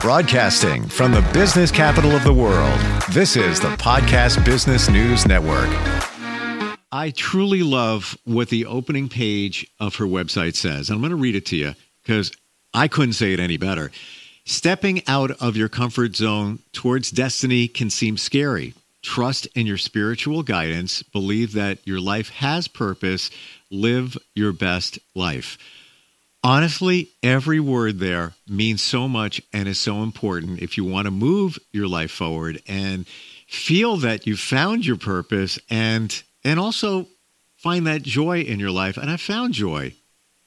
Broadcasting from the business capital of the world, this is the Podcast Business News Network. I truly love what the opening page of her website says. I'm going to read it to you because I couldn't say it any better. Stepping out of your comfort zone towards destiny can seem scary. Trust in your spiritual guidance. Believe that your life has purpose. Live your best life. Honestly, every word there means so much and is so important if you want to move your life forward and feel that you found your purpose and and also find that joy in your life. And I found joy.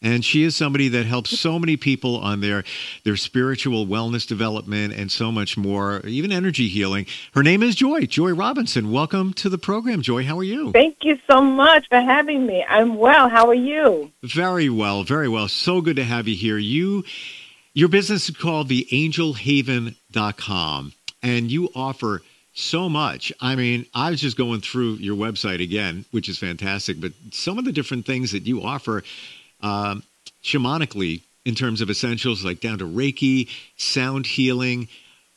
And she is somebody that helps so many people on their their spiritual wellness development and so much more, even energy healing. Her name is Joy, Joy Robinson. Welcome to the program, Joy. How are you? Thank you so much for having me. I'm well. How are you? Very well, very well. So good to have you here. You your business is called the angelhaven.com and you offer so much. I mean, I was just going through your website again, which is fantastic, but some of the different things that you offer um, shamanically in terms of essentials, like down to Reiki, sound healing,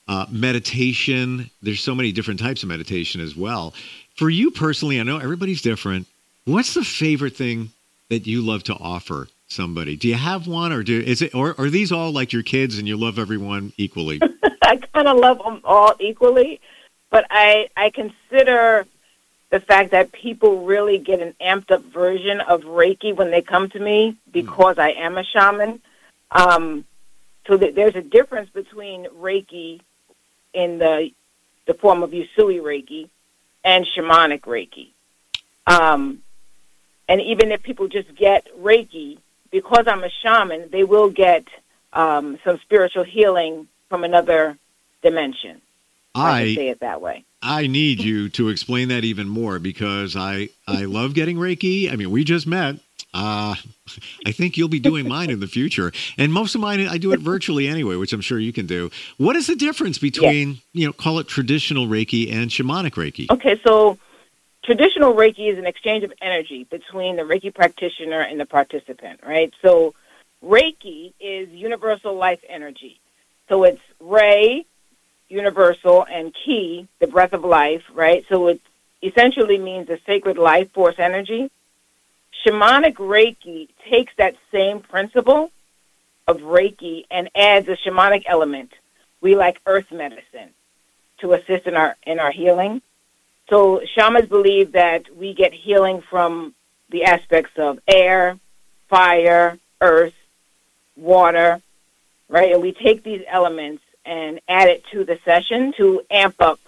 uh, meditation. There's so many different types of meditation as well. For you personally, I know everybody's different. What's the favorite thing that you love to offer somebody? Do you have one, or do is it, or are these all like your kids and you love everyone equally? I kind of love them all equally, but I I consider the fact that people really get an amped up version of Reiki when they come to me because I am a shaman. Um, so there's a difference between Reiki in the the form of Usui Reiki and shamanic Reiki. Um, and even if people just get Reiki, because I'm a shaman, they will get um, some spiritual healing from another dimension. I, I say it that way. I need you to explain that even more because I I love getting Reiki. I mean, we just met. Uh, I think you'll be doing mine in the future, and most of mine I do it virtually anyway, which I'm sure you can do. What is the difference between yes. you know call it traditional Reiki and shamanic Reiki? Okay, so traditional Reiki is an exchange of energy between the Reiki practitioner and the participant, right? So Reiki is universal life energy. So it's Rei, universal, and ki, the breath of life, right? So it essentially means a sacred life force energy. Shamanic Reiki takes that same principle of Reiki and adds a shamanic element. We like earth medicine to assist in our in our healing. So shamans believe that we get healing from the aspects of air, fire, earth, water, right? And we take these elements and add it to the session to amp up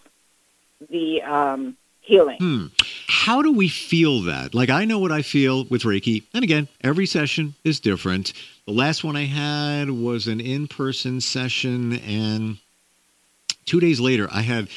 the um, healing. Hmm. How do we feel that? Like, I know what I feel with Reiki. And again, every session is different. The last one I had was an in person session, and two days later, I had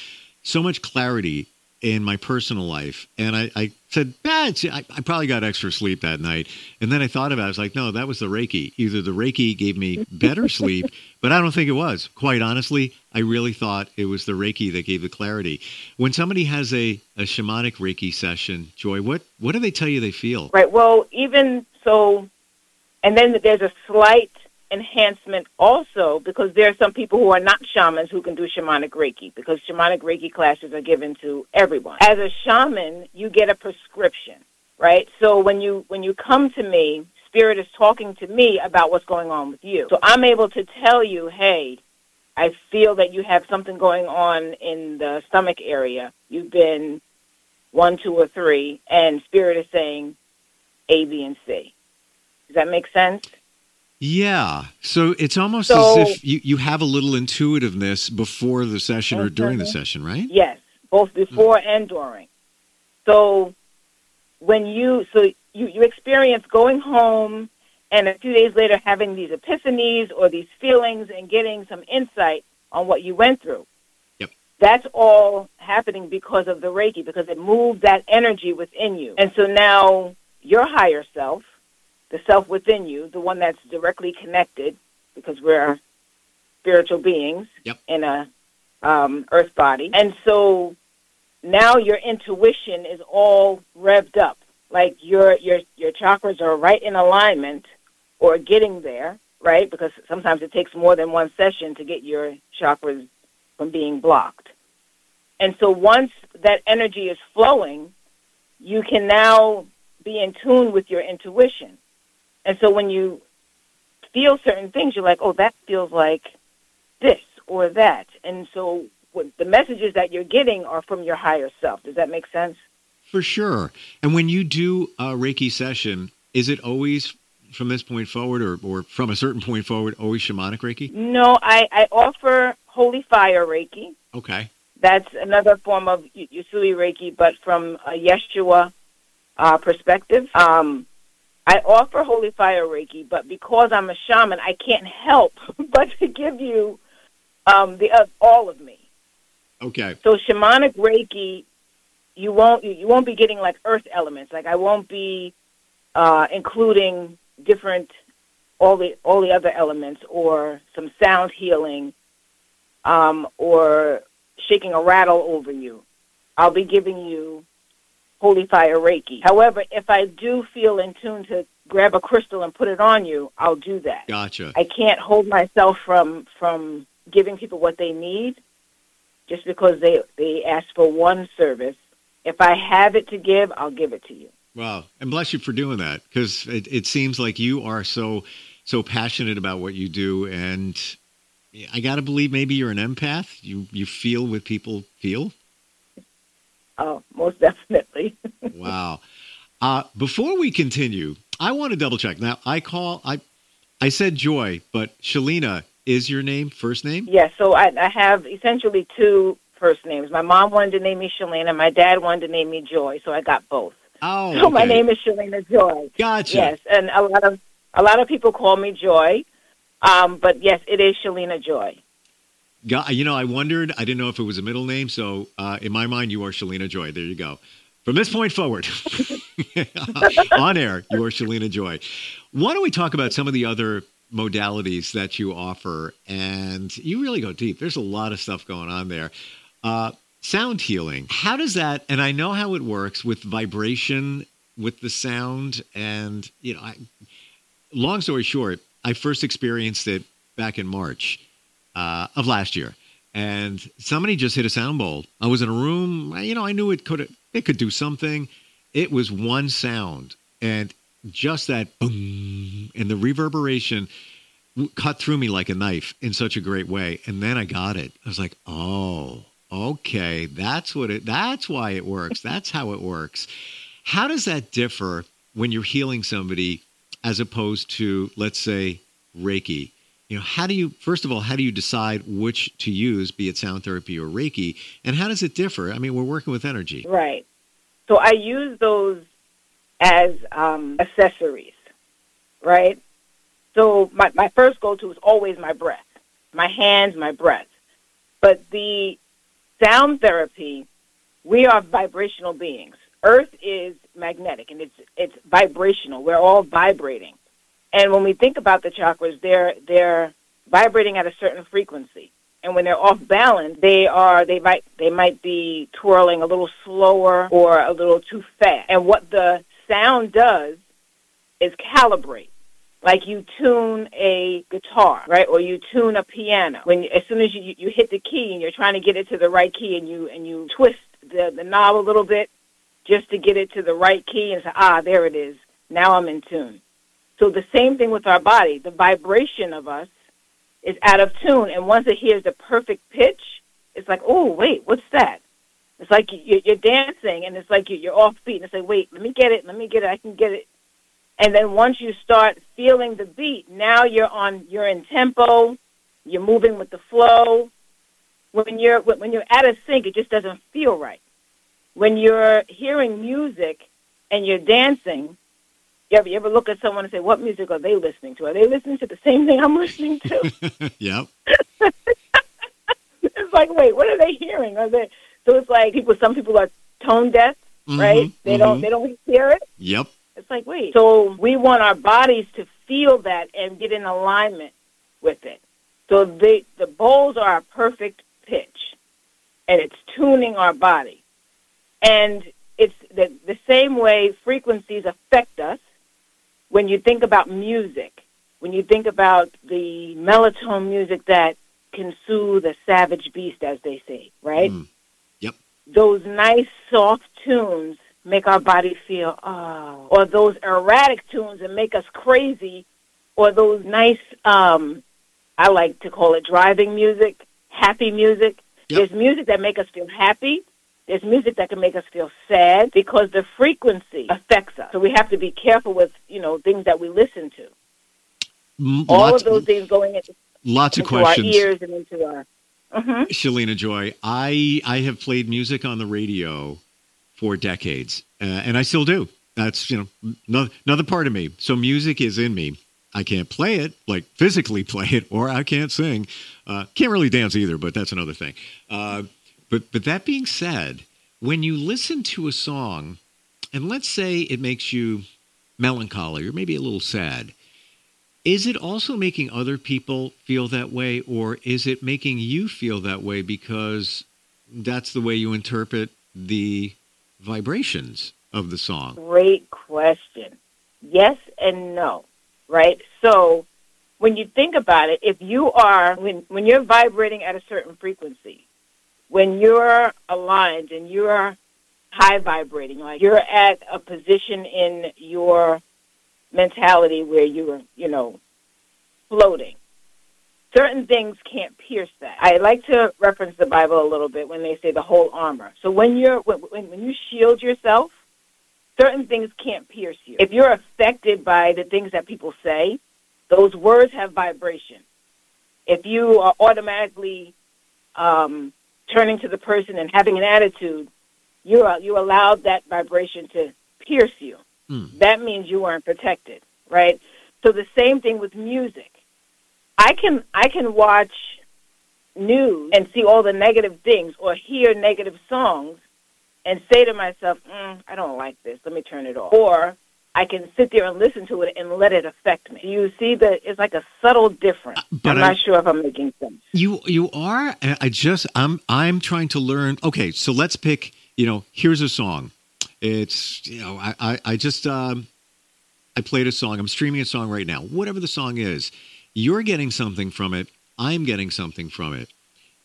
so much clarity in my personal life. And I, I said, ah, I, I, probably got extra sleep that night. And then I thought about it. I was like, no, that was the Reiki. Either the Reiki gave me better sleep, but I don't think it was. Quite honestly, I really thought it was the Reiki that gave the clarity. When somebody has a, a shamanic Reiki session, Joy, what, what do they tell you they feel? Right. Well, even so, and then there's a slight enhancement also because there are some people who are not shamans who can do shamanic reiki because shamanic reiki classes are given to everyone. As a shaman you get a prescription right? So when you when you come to me spirit is talking to me about what's going on with you. So i'm able to tell you hey i feel that you have something going on in the stomach area. You've been one two or three and spirit is saying a b and c. Does that make sense yeah. So it's almost so, as if you, you have a little intuitiveness before the session or during the session, right? Yes, both before mm. and during. So when you so you, you experience going home and a few days later having these epiphanies or these feelings and getting some insight on what you went through. Yep. That's all happening because of the Reiki, because it moved that energy within you. And so now your higher self the self within you, the one that's directly connected, because we're spiritual beings yep. in a um, earth body, and so now your intuition is all revved up. Like your your your chakras are right in alignment, or getting there, right? Because sometimes it takes more than one session to get your chakras from being blocked. And so once that energy is flowing, you can now be in tune with your intuition. And so when you feel certain things, you're like, oh, that feels like this or that. And so what the messages that you're getting are from your higher self. Does that make sense? For sure. And when you do a Reiki session, is it always from this point forward or, or from a certain point forward always shamanic Reiki? No, I, I offer holy fire Reiki. Okay. That's another form of Usui Reiki, but from a Yeshua uh, perspective. Um, I offer holy fire Reiki, but because I'm a shaman, I can't help but to give you um, the uh, all of me. Okay. So shamanic Reiki, you won't you won't be getting like earth elements. Like I won't be uh, including different all the all the other elements or some sound healing um, or shaking a rattle over you. I'll be giving you holy fire Reiki. However, if I do feel in tune to grab a crystal and put it on you, I'll do that. Gotcha. I can't hold myself from from giving people what they need just because they they ask for one service. If I have it to give, I'll give it to you. Wow, and bless you for doing that because it, it seems like you are so so passionate about what you do, and I got to believe maybe you're an empath. You you feel what people feel. Oh, most definitely. wow. Uh, before we continue, I want to double check. Now, I call I I said Joy, but Shalina is your name, first name? Yes. Yeah, so I, I have essentially two first names. My mom wanted to name me Shalina. My dad wanted to name me Joy, so I got both. Oh, so my name is Shalina Joy. Gotcha. Yes, and a lot of a lot of people call me Joy, um, but yes, it is Shalina Joy. You know, I wondered. I didn't know if it was a middle name. So uh, in my mind, you are Shalina Joy. There you go. From this point forward, on air, you are Shalina Joy. Why don't we talk about some of the other modalities that you offer? And you really go deep. There's a lot of stuff going on there. Uh, sound healing. How does that? And I know how it works with vibration, with the sound, and you know, I, long story short, I first experienced it back in March uh, of last year, and somebody just hit a sound bowl. I was in a room. You know, I knew it could it could do something. It was one sound, and just that boom and the reverberation cut through me like a knife in such a great way. And then I got it. I was like, oh, okay, that's what it. That's why it works. That's how it works. How does that differ when you're healing somebody as opposed to, let's say, Reiki? You know how do you first of all how do you decide which to use be it sound therapy or reiki and how does it differ? I mean we're working with energy. Right. So i use those as um, accessories right? So my, my first go-to is always my breath my hands my breath. But the sound therapy we are vibrational beings. Earth is magnetic and it's it's vibrational. We're all vibrating and when we think about the chakras, they're they're vibrating at a certain frequency. And when they're off balance, they are they might they might be twirling a little slower or a little too fast. And what the sound does is calibrate. Like you tune a guitar, right? Or you tune a piano. When as soon as you you hit the key and you're trying to get it to the right key and you and you twist the the knob a little bit just to get it to the right key and say, "Ah, there it is. Now I'm in tune." So the same thing with our body. The vibration of us is out of tune, and once it hears the perfect pitch, it's like, oh wait, what's that? It's like you're dancing, and it's like you're off beat. And it's like, wait, let me get it, let me get it, I can get it. And then once you start feeling the beat, now you're on, you're in tempo, you're moving with the flow. When you're when you're out of sync, it just doesn't feel right. When you're hearing music and you're dancing, you ever, you ever look at someone and say, what music are they listening to? Are they listening to the same thing I'm listening to? yep. it's like, wait, what are they hearing? Are they? So it's like people. Some people are tone deaf, mm-hmm, right? They mm-hmm. don't. They don't hear it. Yep. It's like, wait. So we want our bodies to feel that and get in alignment with it. So the the bowls are a perfect pitch, and it's tuning our body, and it's the the same way frequencies affect us when you think about music, when you think about the melatonin music that can soothe a savage beast, as they say, right? Mm. Yep. Those nice, soft tunes make our body feel, oh, or those erratic tunes that make us crazy, or those nice, um, I like to call it driving music, happy music. Yep. There's music that make us feel happy. There's music that can make us feel sad because the frequency affects us. So we have to be careful with, you know, things that we listen to. All lots, of those things going into, lots of into our ears and into our. hmm Shalina Joy, I I have played music on the radio for decades, uh, and I still do. That's you know no, another part of me. So music is in me. I can't play it, like physically play it, or I can't sing. Uh, can't really dance either, but that's another thing. Uh, but but that being said, when you listen to a song, and let's say it makes you melancholy or maybe a little sad, is it also making other people feel that way, or is it making you feel that way because that's the way you interpret the vibrations of the song? Great question. Yes and no, right? So when you think about it, if you are when when you're vibrating at a certain frequency, when you're aligned and you're high vibrating, like you're at a position in your mentality where you're, you know, floating. Certain things can't pierce that. I like to reference the Bible a little bit when they say the whole armor. So when you're when, when you shield yourself, certain things can't pierce you. If you're affected by the things that people say, those words have vibration. If you are automatically um, turning to the person and having an attitude, you are, you allowed that vibration to pierce you. Mm. That means you weren't protected, right? So the same thing with music. I can I can watch news and see all the negative things or hear negative songs and say to myself, mm, I don't like this. Let me turn it off. Or I can sit there and listen to it and let it affect me. You see that it's like a subtle difference. But I'm I- not sure if I'm making sense. You you are. I just I'm I'm trying to learn. Okay, so let's pick. You know, here's a song. It's you know I I, I just um, I played a song. I'm streaming a song right now. Whatever the song is, you're getting something from it. I'm getting something from it.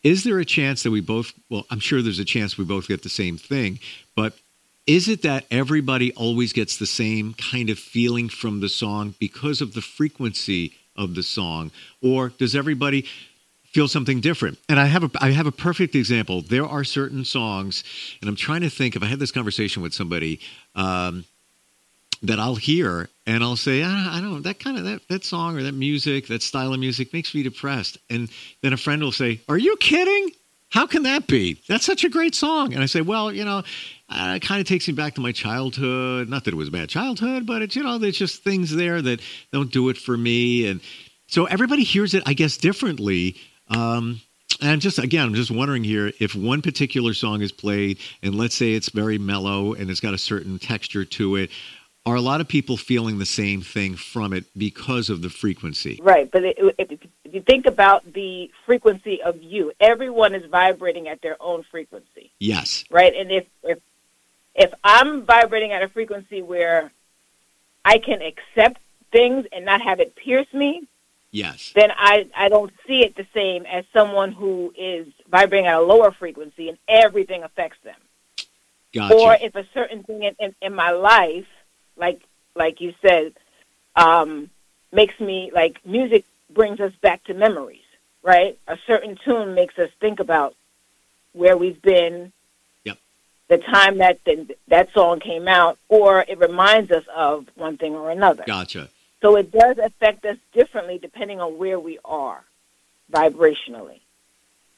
Is there a chance that we both? Well, I'm sure there's a chance we both get the same thing. But is it that everybody always gets the same kind of feeling from the song because of the frequency of the song, or does everybody? feel something different. And I have a I have a perfect example. There are certain songs, and I'm trying to think if I had this conversation with somebody um, that I'll hear and I'll say, I, I don't that kind of that that song or that music, that style of music makes me depressed. And then a friend will say, Are you kidding? How can that be? That's such a great song. And I say, Well, you know, uh, it kind of takes me back to my childhood. Not that it was a bad childhood, but it's you know, there's just things there that don't do it for me. And so everybody hears it, I guess, differently. Um, and I'm just again, I'm just wondering here if one particular song is played, and let's say it's very mellow and it's got a certain texture to it, are a lot of people feeling the same thing from it because of the frequency? Right, but it, if, if you think about the frequency of you, everyone is vibrating at their own frequency, Yes. right? And if if if I'm vibrating at a frequency where I can accept things and not have it pierce me, Yes. then I I don't see it the same as someone who is vibrating at a lower frequency and everything affects them. Gotcha. Or if a certain thing in, in, in my life, like like you said, um, makes me like music brings us back to memories, right? A certain tune makes us think about where we've been, Yep. the time that the, that song came out, or it reminds us of one thing or another. gotcha. So it does affect us differently depending on where we are vibrationally.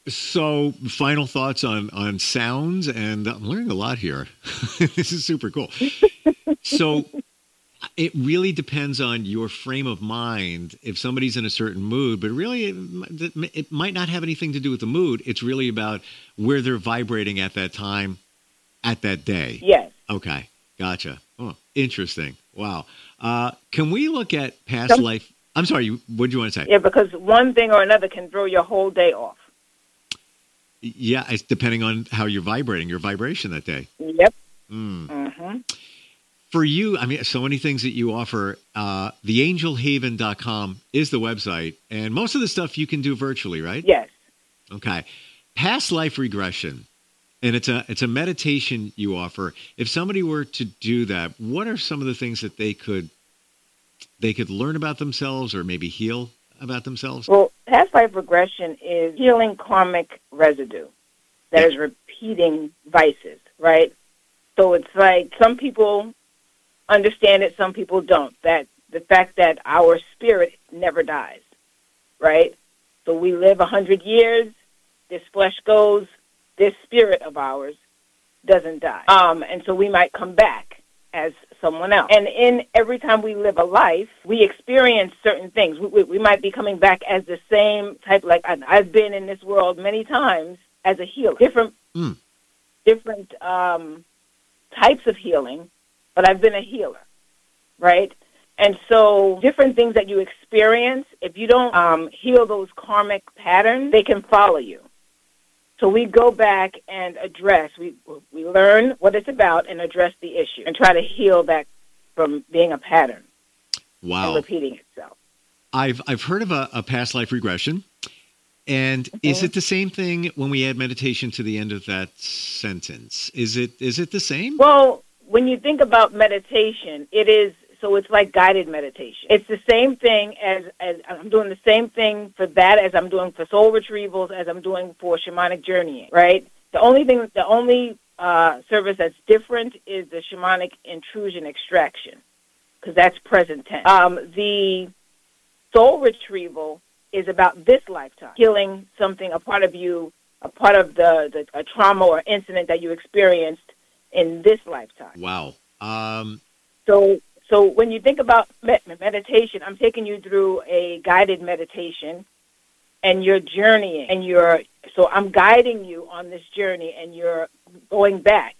So, final thoughts on on sounds, and I'm learning a lot here. this is super cool. So, it really depends on your frame of mind. If somebody's in a certain mood, but really, it, it might not have anything to do with the mood. It's really about where they're vibrating at that time, at that day. Yes. Okay, gotcha. Oh, interesting. Wow. Uh, can we look at past Some- life? I'm sorry. What do you want to say? Yeah, because one thing or another can throw your whole day off. Yeah, it's depending on how you're vibrating, your vibration that day. Yep. Mm. hmm for you, I mean, so many things that you offer. Uh, theangelhaven.com is the website, and most of the stuff you can do virtually, right? Yes. Okay. Past life regression, and it's a it's a meditation you offer. If somebody were to do that, what are some of the things that they could they could learn about themselves, or maybe heal about themselves? Well, past life regression is healing karmic residue that is repeating vices, right? So it's like some people understand it, some people don't. That the fact that our spirit never dies, right? So we live a hundred years, this flesh goes, this spirit of ours doesn't die. Um, and so we might come back as someone else. And in every time we live a life, we experience certain things. We, we, we might be coming back as the same type. Like I, I've been in this world many times as a healer, different, Mm. different um, types of healing, but I've been a healer, right? And so, different things that you experience, if you don't um, heal those karmic patterns, they can follow you. So we go back and address. We we learn what it's about and address the issue and try to heal that from being a pattern Wow. repeating itself. I've I've heard of a, a past life regression. And is Mhm. it the same thing when we add meditation to the end of that sentence? Is it is it the same? Well, when you think about meditation, it is so it's like guided meditation. It's the same thing as as I'm doing the same thing for that as I'm doing for soul retrievals as I'm doing for shamanic journeying, right? The only thing the only uh, service that's different is the shamanic intrusion extraction because that's present tense. Um, the soul retrieval is about this lifetime, healing something, a part of you, a part of the, the a trauma or incident that you experienced in this lifetime. Wow. Um, So, so when you think about meditation, I'm taking you through a guided meditation, and you're journeying, and you're so I'm guiding you on this journey, and you're going back,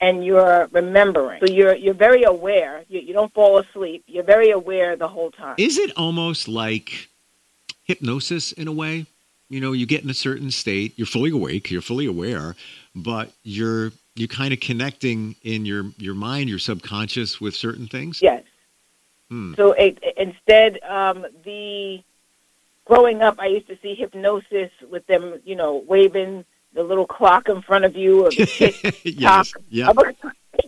and you're remembering. So you're you're very aware. You, you don't fall asleep. You're very aware the whole time. is it almost like hypnosis in a way? You know, you get in a certain state, you're fully awake, you're fully aware, but you're you're kind of connecting in your your mind, your subconscious with certain things. Yes. Hmm. So it, instead, um, the growing up, I used to see hypnosis with them, you know, waving the little clock in front of you, or the tick yes. Yeah. you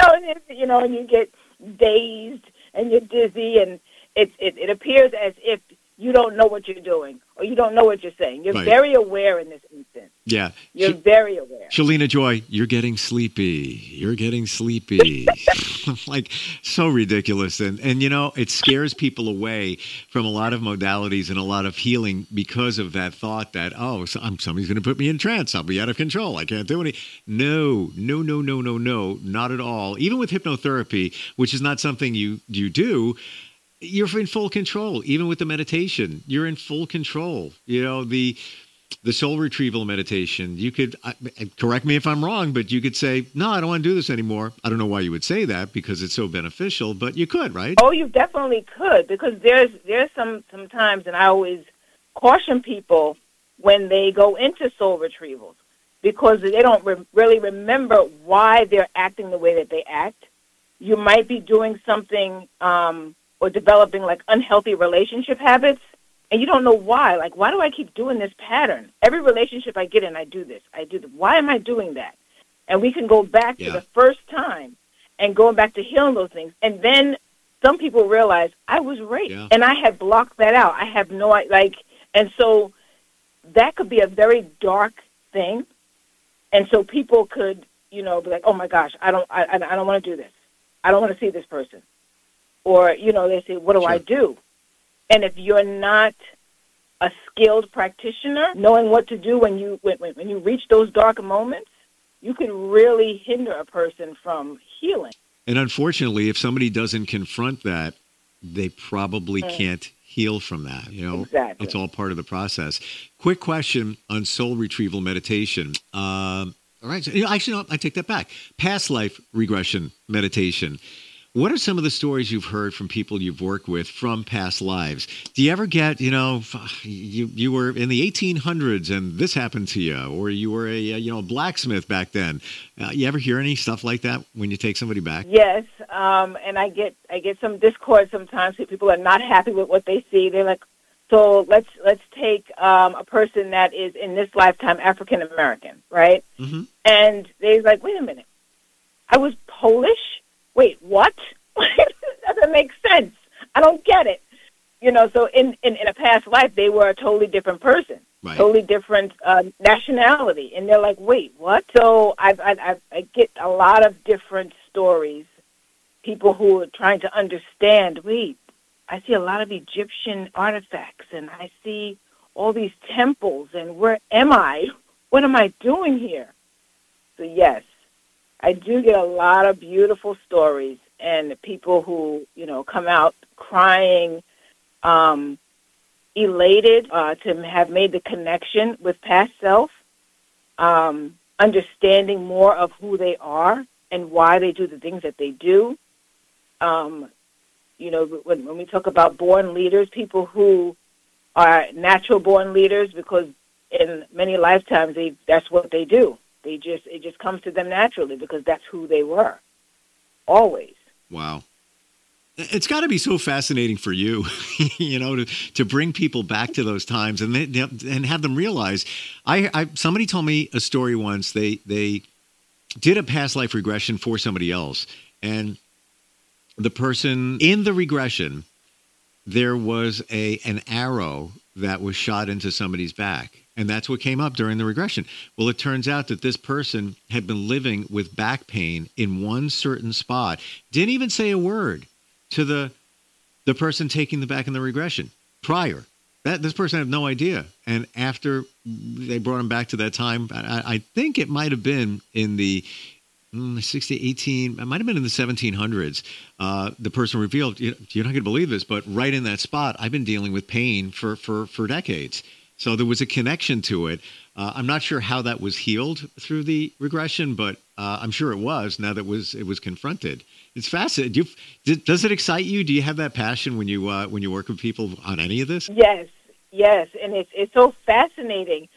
know, and it, you know, and you get dazed and you're dizzy, and it, it it appears as if you don't know what you're doing or you don't know what you're saying. You're Right. very aware in this instance. Yeah. You're Sh- very aware. Shalina Joy, you're getting sleepy. You're getting sleepy. like so ridiculous. And and you know, it scares people away from a lot of modalities and a lot of healing because of that thought that, oh, so I'm, somebody's going to put me in trance. I'll be out of control. I can't do any. No, no, no, no, no, no, not at all. Even with hypnotherapy, which is not something you you do, you're in full control. Even with the meditation, you're in full control. You know, the the soul retrieval meditation, you could I- correct me if I'm wrong, but you could say, "No, I don't want to do this anymore." I don't know why you would say that because it's so beneficial, but you could, right? Oh, you definitely could because there's there's some sometimes, and I always caution people when they go into soul retrievals because they don't re- really remember why they're acting the way that they act. You might be doing something um, or developing like unhealthy relationship habits, and you don't know why. Like, why do I keep doing this pattern? Every relationship I get in, I do this. I do this. Why am I doing that? And we can go back Yeah. to the first time and going back to healing those things, and then some people realize I was raped Yeah. and I had blocked that out. I have no like, and so that could be a very dark thing, and so people could, you know, be like, oh my gosh, I don't, I I don't want to do this. I don't want to see this person, or you know, they say, what do I do? And if you're not a skilled practitioner, knowing what to do when you when, when when you reach those dark moments, you can really hinder a person from healing. And unfortunately, if somebody doesn't confront that, they probably Mm. can't heal from that. You know, Exactly. it's all part of the process. Quick question on soul retrieval meditation. Um, all right, so, you know, actually, no, I take that back. Past life regression meditation. What are some of the stories you've heard from people you've worked with from past lives? Do you ever get, you know, you you were in the 1800s and this happened to you, or you were a you know blacksmith back then? Uh, you ever hear any stuff like that when you take somebody back? Yes, um, and I get I get some discord sometimes. People are not happy with what they see. They're like, so let's let's take um, a person that is in this lifetime African American, right? Mm-hmm. And they're like, wait a minute, I was Polish wait, what? doesn't make sense. I don't get it. You know, so in, in, in a past life, they were a totally different person, Right. totally different uh, nationality. And they're like, wait, what? So I've, I, I, I get a lot of different stories, people who are trying to understand, wait, I see a lot of Egyptian artifacts and I see all these temples and where am I? What am I doing here? So yes, I do get a lot of beautiful stories and people who, you know, come out crying, um, elated uh, to have made the connection with past self, um, understanding more of who they are and why they do the things that they do. Um, you know, when, when we talk about born leaders, people who are natural born leaders because in many lifetimes they that's what they do. They just it just comes to them naturally because that's who they were. Always. Wow. It's got to be so fascinating for you, you know, to, to bring people back to those times and they, and have them realize. I, I somebody told me a story once. They they did a past life regression for somebody else, and the person in the regression, there was a an arrow that was shot into somebody's back. And that's what came up during the regression. Well, it turns out that this person had been living with back pain in one certain spot, didn't even say a word to the the person taking the back in the regression prior. That this person had no idea. And after they brought him back to that time, I, I think it might have been in the 60, 18, it might have been in the 1700s. Uh, the person revealed, you're not going to believe this, but right in that spot, I've been dealing with pain for, for, for decades. So there was a connection to it. Uh, I'm not sure how that was healed through the regression, but uh, I'm sure it was now that it was it was confronted. It's fascinating. Do you, does it excite you? Do you have that passion when you uh, when you work with people on any of this? Yes, yes, and it's it's so fascinating.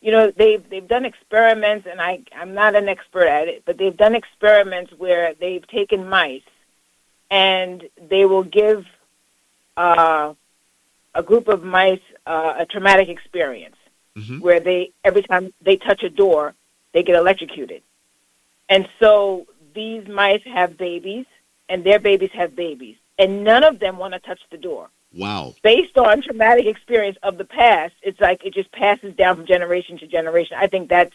You know, they've they've done experiments, and I I'm not an expert at it, but they've done experiments where they've taken mice, and they will give uh, a group of mice uh, a traumatic experience mm-hmm. where they every time they touch a door, they get electrocuted, and so these mice have babies, and their babies have babies, and none of them want to touch the door. Wow. Based on traumatic experience of the past, it's like it just passes down from generation to generation. I think that's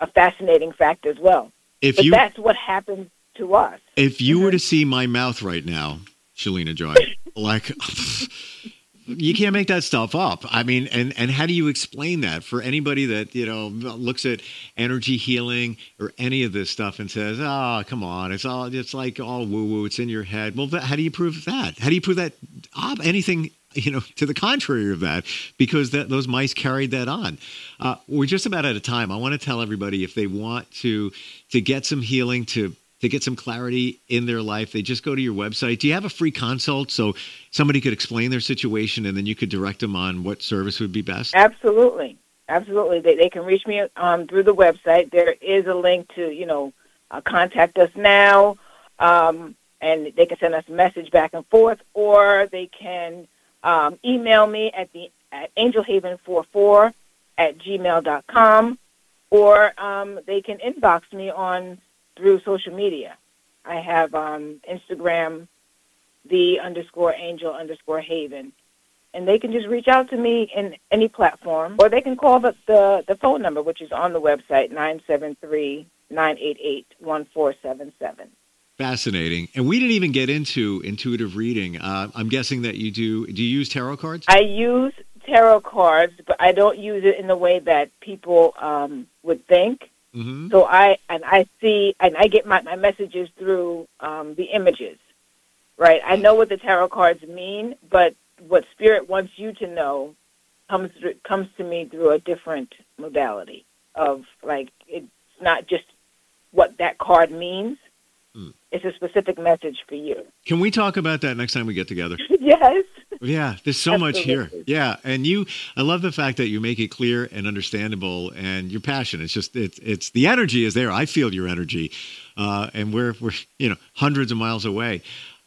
a fascinating fact as well. If but you that's what happens to us. if you Mm-hmm. were to see my mouth right now, Shalina Joy, like you can't make that stuff up. I mean, and and how do you explain that for anybody that you know looks at energy healing or any of this stuff and says, "Oh, come on, it's all it's like all woo woo. It's in your head." Well, how do you prove that? How do you prove that? Anything you know to the contrary of that because that those mice carried that on uh, we're just about out of time i want to tell everybody if they want to to get some healing to to get some clarity in their life they just go to your website do you have a free consult so somebody could explain their situation and then you could direct them on what service would be best Absolutely, absolutely. They they can reach me um, through the website. There is a link to you know uh, contact us now, um, and they can send us a message back and forth, or they can um, email me at the at angelhaven44 at gmail.com, or um, they can inbox me on through social media. I have um, Instagram, the underscore angel underscore haven and they can just reach out to me in any platform, or they can call the, the, the phone number, which is on the website, 973-988-1477. fascinating and we didn't even get into intuitive reading uh, i'm guessing that you do do you use tarot cards I use tarot cards, but I don't use it in the way that people um, would think. Mm-hmm. So I and I see and I get my, my messages through um, the images, right? I know what the tarot cards mean, but what spirit wants you to know comes through, comes to me through a different modality of like it's not just what that card means, Mm. It's a specific message for you. Can we talk about that next time we get together? yes. Yeah, there's so Absolutely. much here. Yeah, and you, I love the fact that you make it clear and understandable, and your passion. It's just, it's, it's the energy is there. I feel your energy, uh, and we're, we're, you know, hundreds of miles away.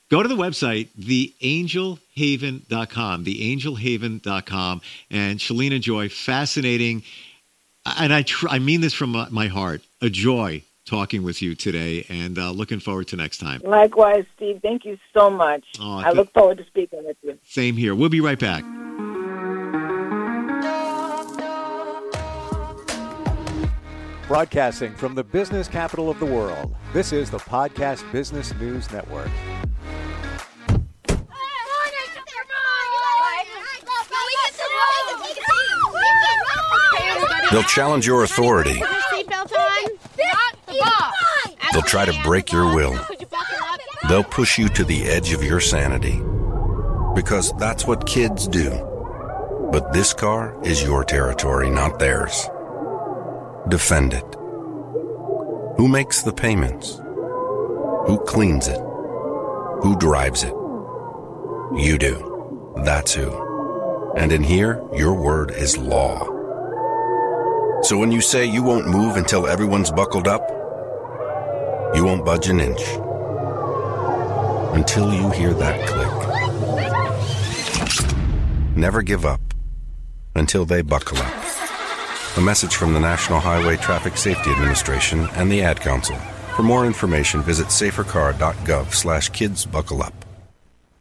Go to the website, theangelhaven.com, theangelhaven.com, and Shalina Joy, fascinating, and I, tr- I mean this from my heart, a joy talking with you today and uh, looking forward to next time. Likewise, Steve. Thank you so much. Oh, I look forward to speaking with you. Same here. We'll be right back. Broadcasting from the business capital of the world, this is the Podcast Business News Network. They'll challenge your authority They'll try to break your will. They'll push you to the edge of your sanity. Because that's what kids do. But this car is your territory, not theirs. Defend it. Who makes the payments? Who cleans it? Who drives it? You do. That's who. And in here, your word is law. So when you say you won't move until everyone's buckled up, you won't budge an inch until you hear that click. Never give up until they buckle up. A message from the National Highway Traffic Safety Administration and the Ad Council. For more information, visit safercar.gov slash kids buckle up.